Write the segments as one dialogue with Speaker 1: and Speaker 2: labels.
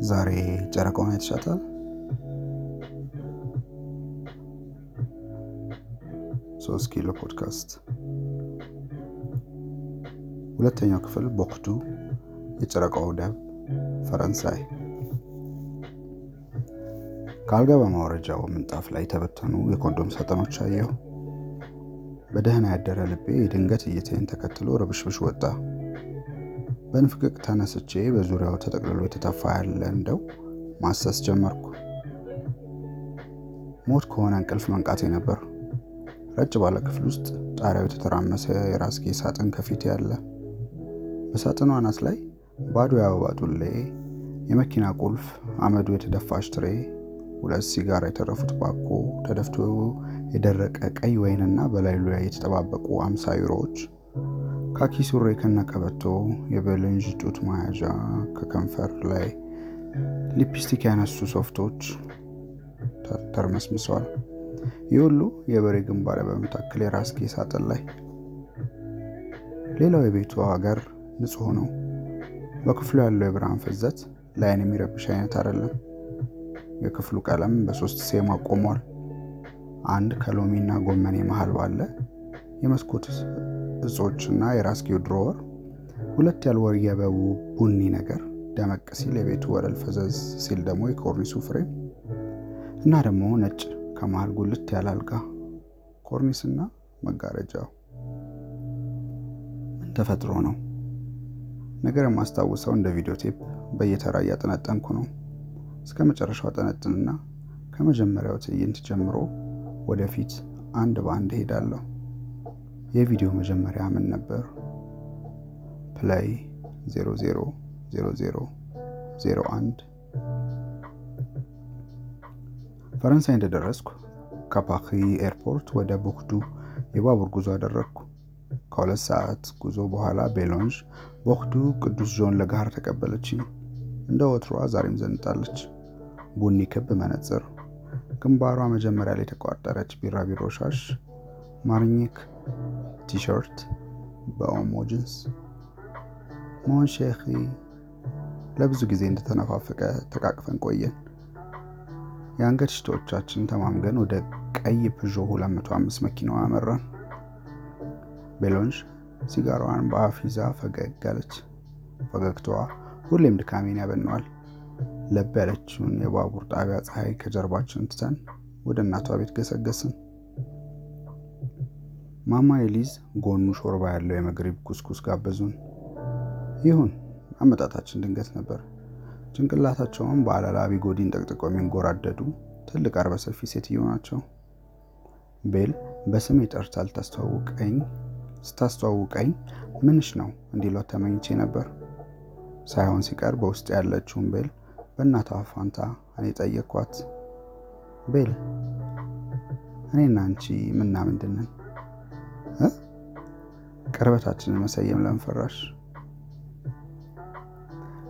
Speaker 1: ዛሬ ጨረቃውን አይተሻታል? ሶስት ኪሎ ፖድካስት ሁለተኛው ክፍል ቦክዱ የጨረቃው ደቡብ ፈረንሳይ። ከአልጋ በማውረጃው ምንጣፍ ላይ የተበተኑ የኮንዶም ሳጥኖች አየሁ። በደህና ያደረ ልቤ የድንገት እይታዬን ተከትሎ ርብሽብሽ ወጣ። በንፍቅቅ ተነስቼ በዙሪያው ተጠቅልሎ የተተፋ ያለ እንደው ማሰስ ጀመርኩ። ሞት ከሆነ እንቅልፍ መንቃቴ ነበር። ረጭ ባለ ክፍል ውስጥ ጣሪያው የተተራመሰ የራስጌ ሳጥን ከፊቴ ያለ። በሳጥኑ አናት ላይ ባዶ የአበባ ጡሌ፣ የመኪና ቁልፍ፣ አመዱ የተደፋች ትሬ፣ ሁለት ሲጋራ የተረፉት ባኮ፣ ተደፍቶ የደረቀ ቀይ ወይንና በላዩ ላይ የተጠባበቁ አምሳ ዩሮዎች ካኪ ሱሪ ከነቀበቶ፣ የበልንጅ ጡት መያዣ፣ ከከንፈር ላይ ሊፕስቲክ ያነሱ ሶፍቶች ተርመስምሰዋል። ይህ ሁሉ የበሬ ግንባር በምታክል የራስጌ ሳጥን ላይ። ሌላው የቤቱ ሀገር ንጹሕ ነው። በክፍሉ ያለው የብርሃን ፍዘት ለዓይን የሚረብሽ አይነት አይደለም። የክፍሉ ቀለም በሶስት ሴማ ቆሟል። አንድ ከሎሚና ጎመኔ መሃል ባለ የመስኮት እጾችና የራስጌው drawer፣ ሁለት ያልወየበቡ ቡኒ ነገር ደመቅ ሲል የቤቱ ወለል ፈዘዝ ሲል ደግሞ የኮርኒሱ frame እና ደግሞ ነጭ ከመሃል ጉልት ያለ አልጋ፣ ኮርኒስና መጋረጃው። ምን ተፈጥሮ ነው? ነገር የማስታውሰው እንደ video tape በየተራ እያጠነጠንኩ ነው። እስከ መጨረሻው አጠነጥንና ከመጀመሪያው ትዕይንት ጀምሮ ወደፊት አንድ በአንድ እሄዳለሁ። የቪዲዮ መጀመሪያ ምን ነበር? play 000001 ፈረንሳይ እንደደረስኩ ከፓሪ ኤርፖርት ወደ ቦክዱ የባቡር ጉዞ አደረግኩ። ከሁለት ሰዓት ጉዞ በኋላ ቤሎንጅ ቦክዱ ቅዱስ ጆን la gare ተቀበለችኝ። እንደ ወትሯ ዛሬም ዘንጣለች። ቡኒ ክብ መነጽር፣ ግንባሯ መጀመሪያ ላይ የተቋጠረች ቢራቢሮ ሻሽ፣ ማርኒክ ቲሸርት በኦሞ ጅንስ። mon chéri ለብዙ ጊዜ እንደተነፋፈቀ ተቃቅፈን ቆየን። የአንገት ሽቶዎቻችን ተማምገን ወደ ቀይ ፕዦ 205 መኪናዋ አመራን። ቤሎንጅ ሲጋራዋን በአፍ ይዛ ፈገግ አለች። ፈገግታዋ ሁሌም ድካሜን ያበነዋል። ለብ ያለችውን የባቡር ጣቢያ ፀሐይ ከጀርባችን ትተን ወደ እናቷ ቤት ገሰገስን። ማማ ኤሊዝ ጎኑ ሾርባ ያለው የመግሪብ ኩስኩስ ጋበዙን። ይሁን አመጣጣችን ድንገት ነበር። ጭንቅላታቸውን በአለላ ቢጎዲን ጠቅጥቀው የሚንጎራደዱ ትልቅ አርበ ሰፊ ሴትዮ ናቸው። ቤል በስሜ ጠርታ ልታስተዋውቀኝ ስታስተዋውቀኝ ምንሽ ነው እንዲሏት ተመኝቼ ነበር። ሳይሆን ሲቀር በውስጥ ያለችውን ቤል በእናቷ ፋንታ እኔ ጠየቅኳት። ቤል እኔና አንቺ ምና ምንድንን? ቅርበታችንን መሰየም ለንፈራሽ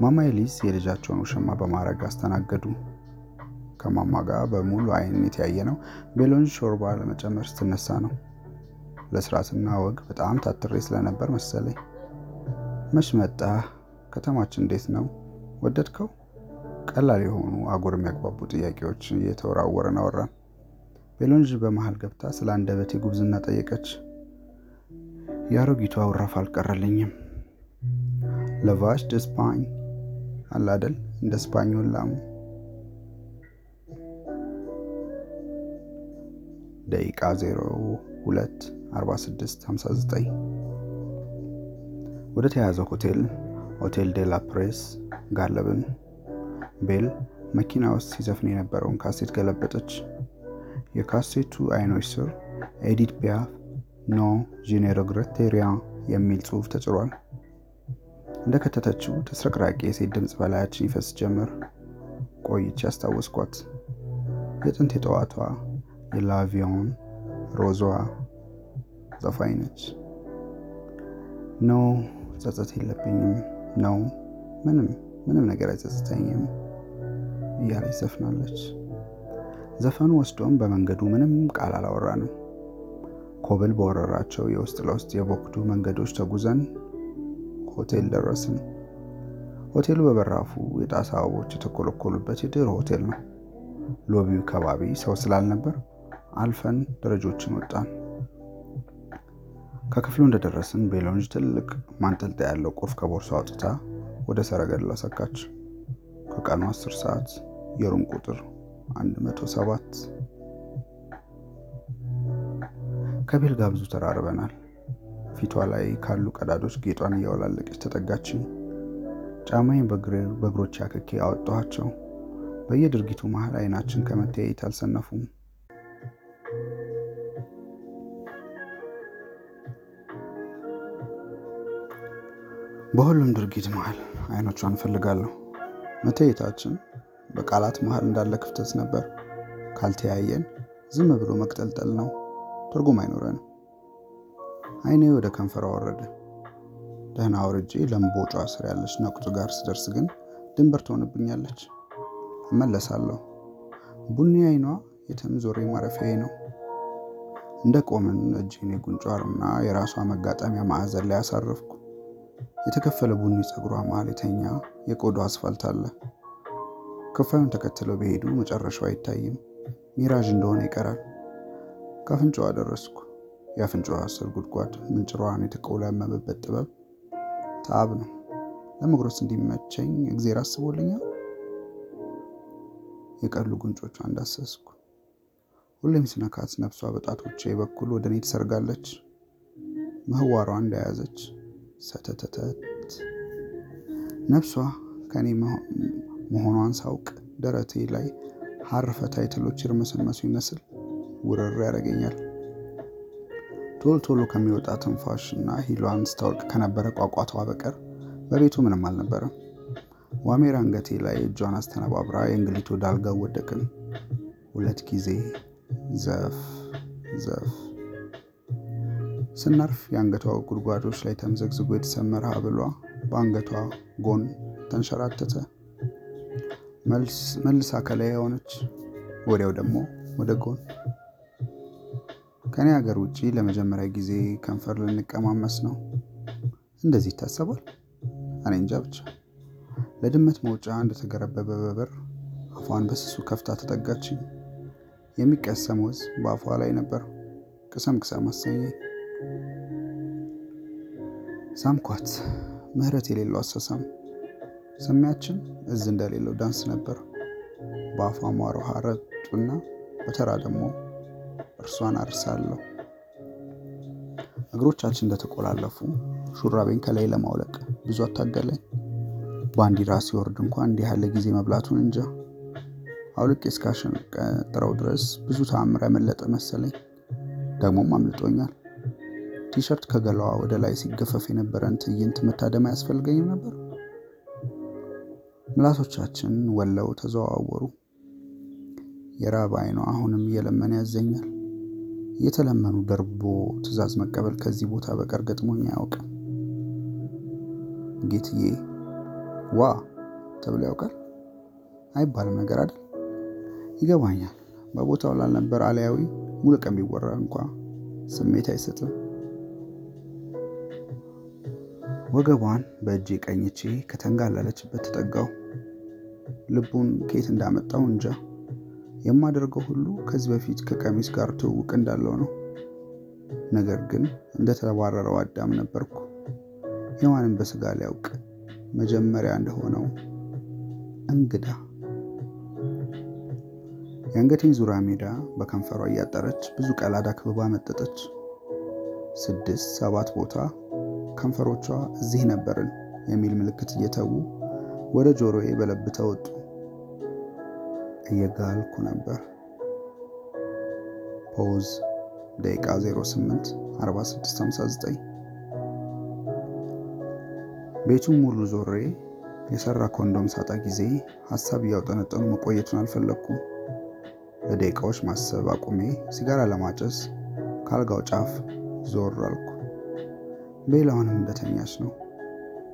Speaker 1: ማማ ኤሊዝ የልጃቸውን ውሽማ በማድረግ አስተናገዱ። ከማማ ጋር በሙሉ አይን የተያየ ነው። ቤሎንጅ ሾርባ ለመጨመር ስትነሳ ነው። ለስርዓትና ወግ በጣም ታትሬ ስለነበር መሰለኝ። መች መጣ? ከተማችን እንዴት ነው? ወደድከው? ቀላል የሆኑ አጉር የሚያግባቡ ጥያቄዎች እየተወራወረን አወራን። ቤሎንጅ በመሃል ገብታ ስለ አንደበቴ ጉብዝና ጠየቀች። የአሮጊቷ ውራፍ አልቀረልኝም። ለቫሽ ደ ስፓኝ አላደል እንደ ስፓኞል ላሙ ደቂቃ 02 46 59 ወደ ተያዘው ሆቴል ሆቴል ዴ ላ ፕሬስ ጋለብን። ቤል መኪና ውስጥ ሲዘፍን የነበረውን ካሴት ገለበጠች። የካሴቱ አይኖች ስር ኤዲት ፒያፍ non je ne regrette rien የሚል ጽሑፍ ተጭሯል። እንደ ከተተችው ተስረቅራቂ የሴት ድምፅ በላያችን ይፈስ ጀመር። ቆይቼ ያስታወስኳት የጥንት የጠዋቷ የላቪዮን ሮዟ ዘፋኝ ነች። ኖ ጸጸት የለብኝም ነው ምንም ምንም ነገር አይጸጽተኝም እያለች ዘፍናለች። ዘፈኑ ወስዶም በመንገዱ ምንም ቃል አላወራንም። ኮብል በወረራቸው የውስጥ ለውስጥ የቦክዱ መንገዶች ተጉዘን ሆቴል ደረስን። ሆቴሉ በበራፉ የጣሳ አበቦች የተኮለኮሉበት የድሮ ሆቴል ነው። lobby ው ከባቢ ሰው ስላልነበር አልፈን ደረጆችን ወጣን። ከክፍሉ እንደደረስን ቤሎንጅ ትልቅ ማንጠልጠያ ያለው ቁልፍ ከቦርሳ አውጥታ ወደ ሰረገላ ሰካች። ከቀኑ 10 ሰዓት የ room ቁጥር 107 ከቤል ጋር ብዙ ተራርበናል። ፊቷ ላይ ካሉ ቀዳዶች ጌጧን እያወላለቀች ተጠጋችኝ። ጫማዬን በእግሮች ያክኬ አወጣኋቸው። በየድርጊቱ መሀል አይናችን ከመተያየት አልሰነፉም። በሁሉም ድርጊት መሀል አይኖቿን እፈልጋለሁ። መተያየታችን በቃላት መሀል እንዳለ ክፍተት ነበር። ካልተያየን ዝም ብሎ መቅጠልጠል ነው፣ ትርጉም አይኖረንም። አይኔ ወደ ከንፈሯ ወረደ። ደህና ወርጄ ለምቦጯ ስር ያለች ነቁጥ ጋር ስደርስ ግን ድንበር ትሆንብኛለች። እመለሳለሁ። ቡኒ አይኗ የትም ዞሬ ማረፊያዬ ነው። እንደ ቆምን እጄን የጉንጯና የራሷ መጋጠሚያ ማዕዘን ላይ አሳረፍኩ። የተከፈለ ቡኒ ፀጉሯ መሀል የተኛ የቆዳ አስፋልት አለ። ክፋዩን ተከትለው በሄዱ መጨረሻው አይታይም። ሚራዥ እንደሆነ ይቀራል። ከአፍንጫዋ ደረስኩ። የአፍንጫዋ ስር ጉድጓድ ምንጭሯን የተቆለመመበት ጥበብ ተአብ ነው። ለመጉረስ እንዲመቸኝ እግዜር አስቦልኛል። የቀሉ ጉንጮቿ እንዳሰስኩ ሁሌም ስነካት ነፍሷ በጣቶቼ በኩል ወደ እኔ ትሰርጋለች። ምህዋሯ እንደያዘች ሰተተተት ነፍሷ ከኔ መሆኗን ሳውቅ ደረቴ ላይ ሐር ፈታይትሎች ይርመሰመሱ ይመስል ውርር ያደርገኛል። ቶሎ ቶሎ ከሚወጣ ትንፋሽ እና ሂሏን ስታወልቅ ከነበረ ቋቋቷ በቀር በቤቱ ምንም አልነበረም። ዋሜራ አንገቴ ላይ እጇን አስተነባብራ የእንግሊቱ ዳልጋው ወደቅን። ሁለት ጊዜ ዘፍ ዘፍ ስናርፍ የአንገቷ ጉድጓዶች ላይ ተምዘግዝጎ የተሰመረ ሀብሏ በአንገቷ ጎን ተንሸራተተ። መልሳ ከላይ የሆነች ወዲያው ደግሞ ወደ ጎን። ከኔ ሀገር ውጭ ለመጀመሪያ ጊዜ ከንፈር ልንቀማመስ ነው። እንደዚህ ይታሰባል? እኔ እንጃ ብቻ። ለድመት መውጫ እንደተገረበበ በበር አፏን በስሱ ከፍታ ተጠጋችኝ። የሚቀሰም ወዝ በአፏ ላይ ነበር። ቅሰም ቅሰም አሰኘኝ። ሳምኳት። ምህረት የሌለው አሳሳም። ስሚያችን እዝ እንደሌለው ዳንስ ነበር። በአፏ ሟሮ ሀረጡና በተራ ደግሞ እርሷን አርሳለሁ። እግሮቻችን እንደተቆላለፉ ሹራቤን ከላይ ለማውለቅ ብዙ አታገለኝ። ባንዲራ ሲወርድ እንኳን እንዲህ ያለ ጊዜ መብላቱን እንጃ። አውልቄ እስካሸነቀጥረው ድረስ ብዙ ተአምር ያመለጠ መሰለኝ። ደግሞም አምልጦኛል። ቲሸርት ከገላዋ ወደ ላይ ሲገፈፍ የነበረን ትዕይንት መታደም አያስፈልገኝም ነበር። ምላሶቻችን ወለው ተዘዋወሩ። የራብ አይኗ አሁንም እየለመነ ያዘኛል። እየተለመኑ ደርቦ ትዕዛዝ መቀበል ከዚህ ቦታ በቀር ገጥሞኝ አያውቅም። ጌትዬ ዋ ተብሎ ያውቃል አይባልም ነገር አይደል? ይገባኛል። በቦታው ላልነበር አልያዊ ሙሉ ቀን ቢወራ እንኳ ስሜት አይሰጥም። ወገቧን በእጄ ቀኝቼ ከተንጋለለችበት ተጠጋው። ልቡን ከየት እንዳመጣው እንጃ። የማደርገው ሁሉ ከዚህ በፊት ከቀሚስ ጋር ትውውቅ እንዳለው ነው። ነገር ግን እንደተባረረው አዳም ነበርኩ። ሔዋንን በስጋ ሊያውቅ መጀመሪያ እንደሆነው እንግዳ የአንገቴን ዙሪያ ሜዳ በከንፈሯ እያጠረች ብዙ ቀላዳ ክብባ መጠጠች። ስድስት ሰባት ቦታ ከንፈሮቿ እዚህ ነበርን የሚል ምልክት እየተዉ ወደ ጆሮዬ በለብተው ወጡ። እየጋልኩ ነበር። pause ደቂቃ 08 4659 ቤቱን ሙሉ ዞሬ የሰራ ኮንዶም ሳጣ ጊዜ ሀሳብ እያውጠነጠኑ መቆየቱን አልፈለግኩም። ለደቂቃዎች ማሰብ አቁሜ ሲጋራ ለማጨስ ካልጋው ጫፍ ዞር አልኩ። ቤላውንም እንደተኛች ነው።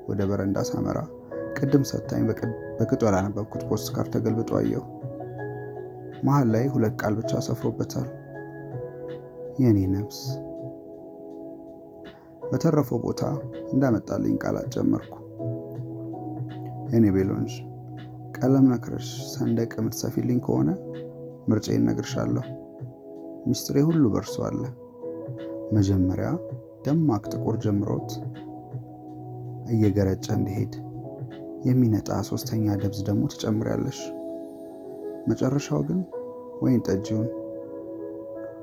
Speaker 1: ወደ በረንዳ ሳመራ ቅድም ሰታኝ በቅጡ ያላነበብኩት ፖስት ካርድ ተገልብጦ አየሁ። መሀል ላይ ሁለት ቃል ብቻ ሰፍሮበታል። የኔ ነፍስ በተረፈው ቦታ እንዳመጣልኝ ቃላት ጀመርኩ። የኔ ቤሎንጅ ቀለም ነክረሽ ሰንደቅ የምትሰፊልኝ ከሆነ ምርጬን እነግርሻለሁ። ሚስጥሬ ሁሉ በርሶ አለ። መጀመሪያ ደማቅ ጥቁር ጀምሮት እየገረጨ እንዲሄድ የሚነጣ ሶስተኛ ደብዝ ደግሞ ትጨምሪያለሽ። መጨረሻው ግን ወይን ጠጅውን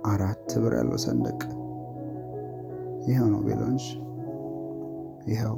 Speaker 1: አራት ብር ያለው ሰንደቅ። ይኸው ነው ቤሎንጅ፣ ይኸው